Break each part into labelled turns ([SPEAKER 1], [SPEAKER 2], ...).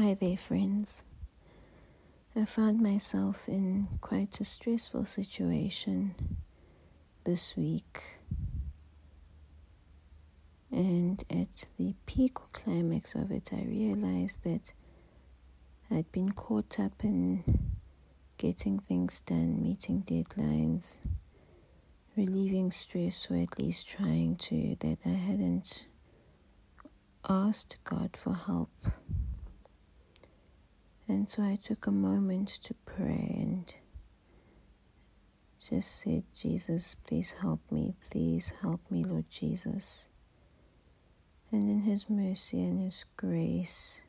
[SPEAKER 1] Hi there, friends. I found myself in quite a stressful situation this week. And at the peak or climax of it, I realized that I'd been caught up in getting things done, meeting deadlines, relieving stress, or at least trying to, that I hadn't asked God for help and so I took a moment to pray and just said, Jesus, please help me. Please help me, Lord Jesus. And in His mercy and His grace,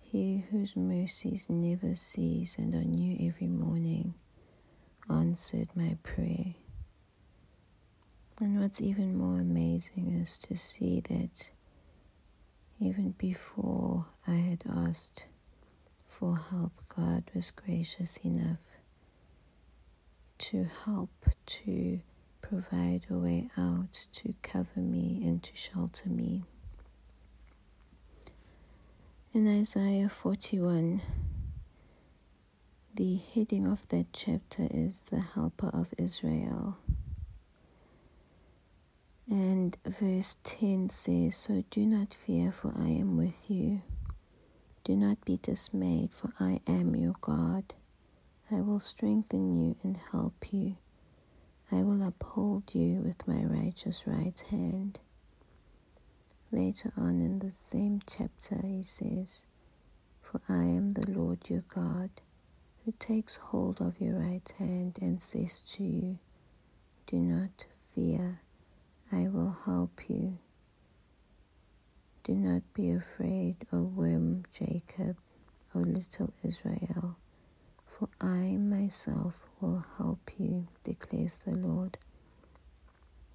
[SPEAKER 1] He whose mercies never cease and are new every morning, answered my prayer. And what's even more amazing is to see that even before I had asked for help, God was gracious enough to help, to provide a way out, to cover me and to shelter me. In Isaiah 41, the heading of that chapter is The Helper of Israel. And verse 10 says, So do not fear, for I am with you. Do not be dismayed, for I am your God. I will strengthen you and help you. I will uphold you with my righteous right hand. Later on in the same chapter, he says, For I am the Lord your God, who takes hold of your right hand and says to you, Do not fear, I will help you. Do not be afraid, O worm Jacob, O little Israel, for I myself will help you, declares the Lord,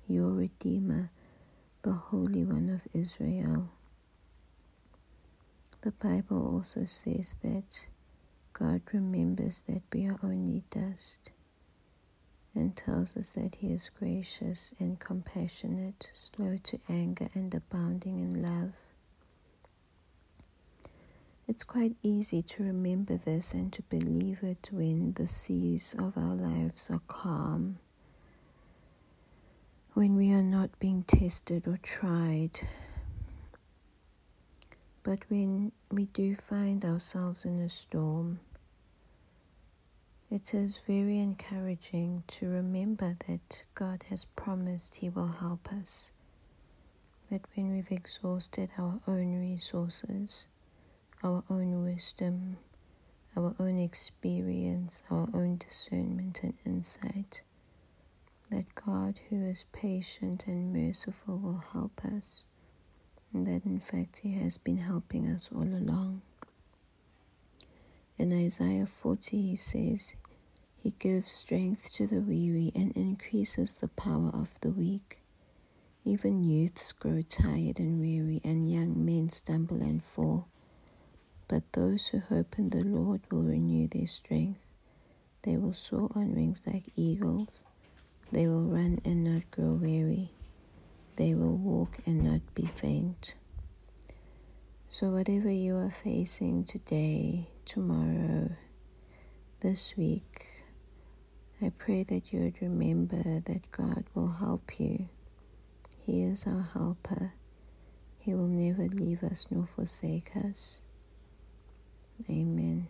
[SPEAKER 1] your Redeemer, the Holy One of Israel. The Bible also says that God remembers that we are only dust and tells us that He is gracious and compassionate, slow to anger, and abounding in love. It's quite easy to remember this and to believe it when the seas of our lives are calm, when we are not being tested or tried. But when we do find ourselves in a storm, it is very encouraging to remember that God has promised He will help us. That when we've exhausted our own resources, our own wisdom, our own experience, our own discernment and insight, that God, who is patient and merciful, will help us, and that in fact He has been helping us all along. In Isaiah 40, he says, He gives strength to the weary and increases the power of the weak. Even youths grow tired and weary, and young men stumble and fall. But those who hope in the Lord will renew their strength. They will soar on wings like eagles. They will run and not grow weary. They will walk and not be faint. So, whatever you are facing today, tomorrow, this week, I pray that you would remember that God will help you. He is our helper. He will never leave us nor forsake us. Amen.